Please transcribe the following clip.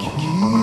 君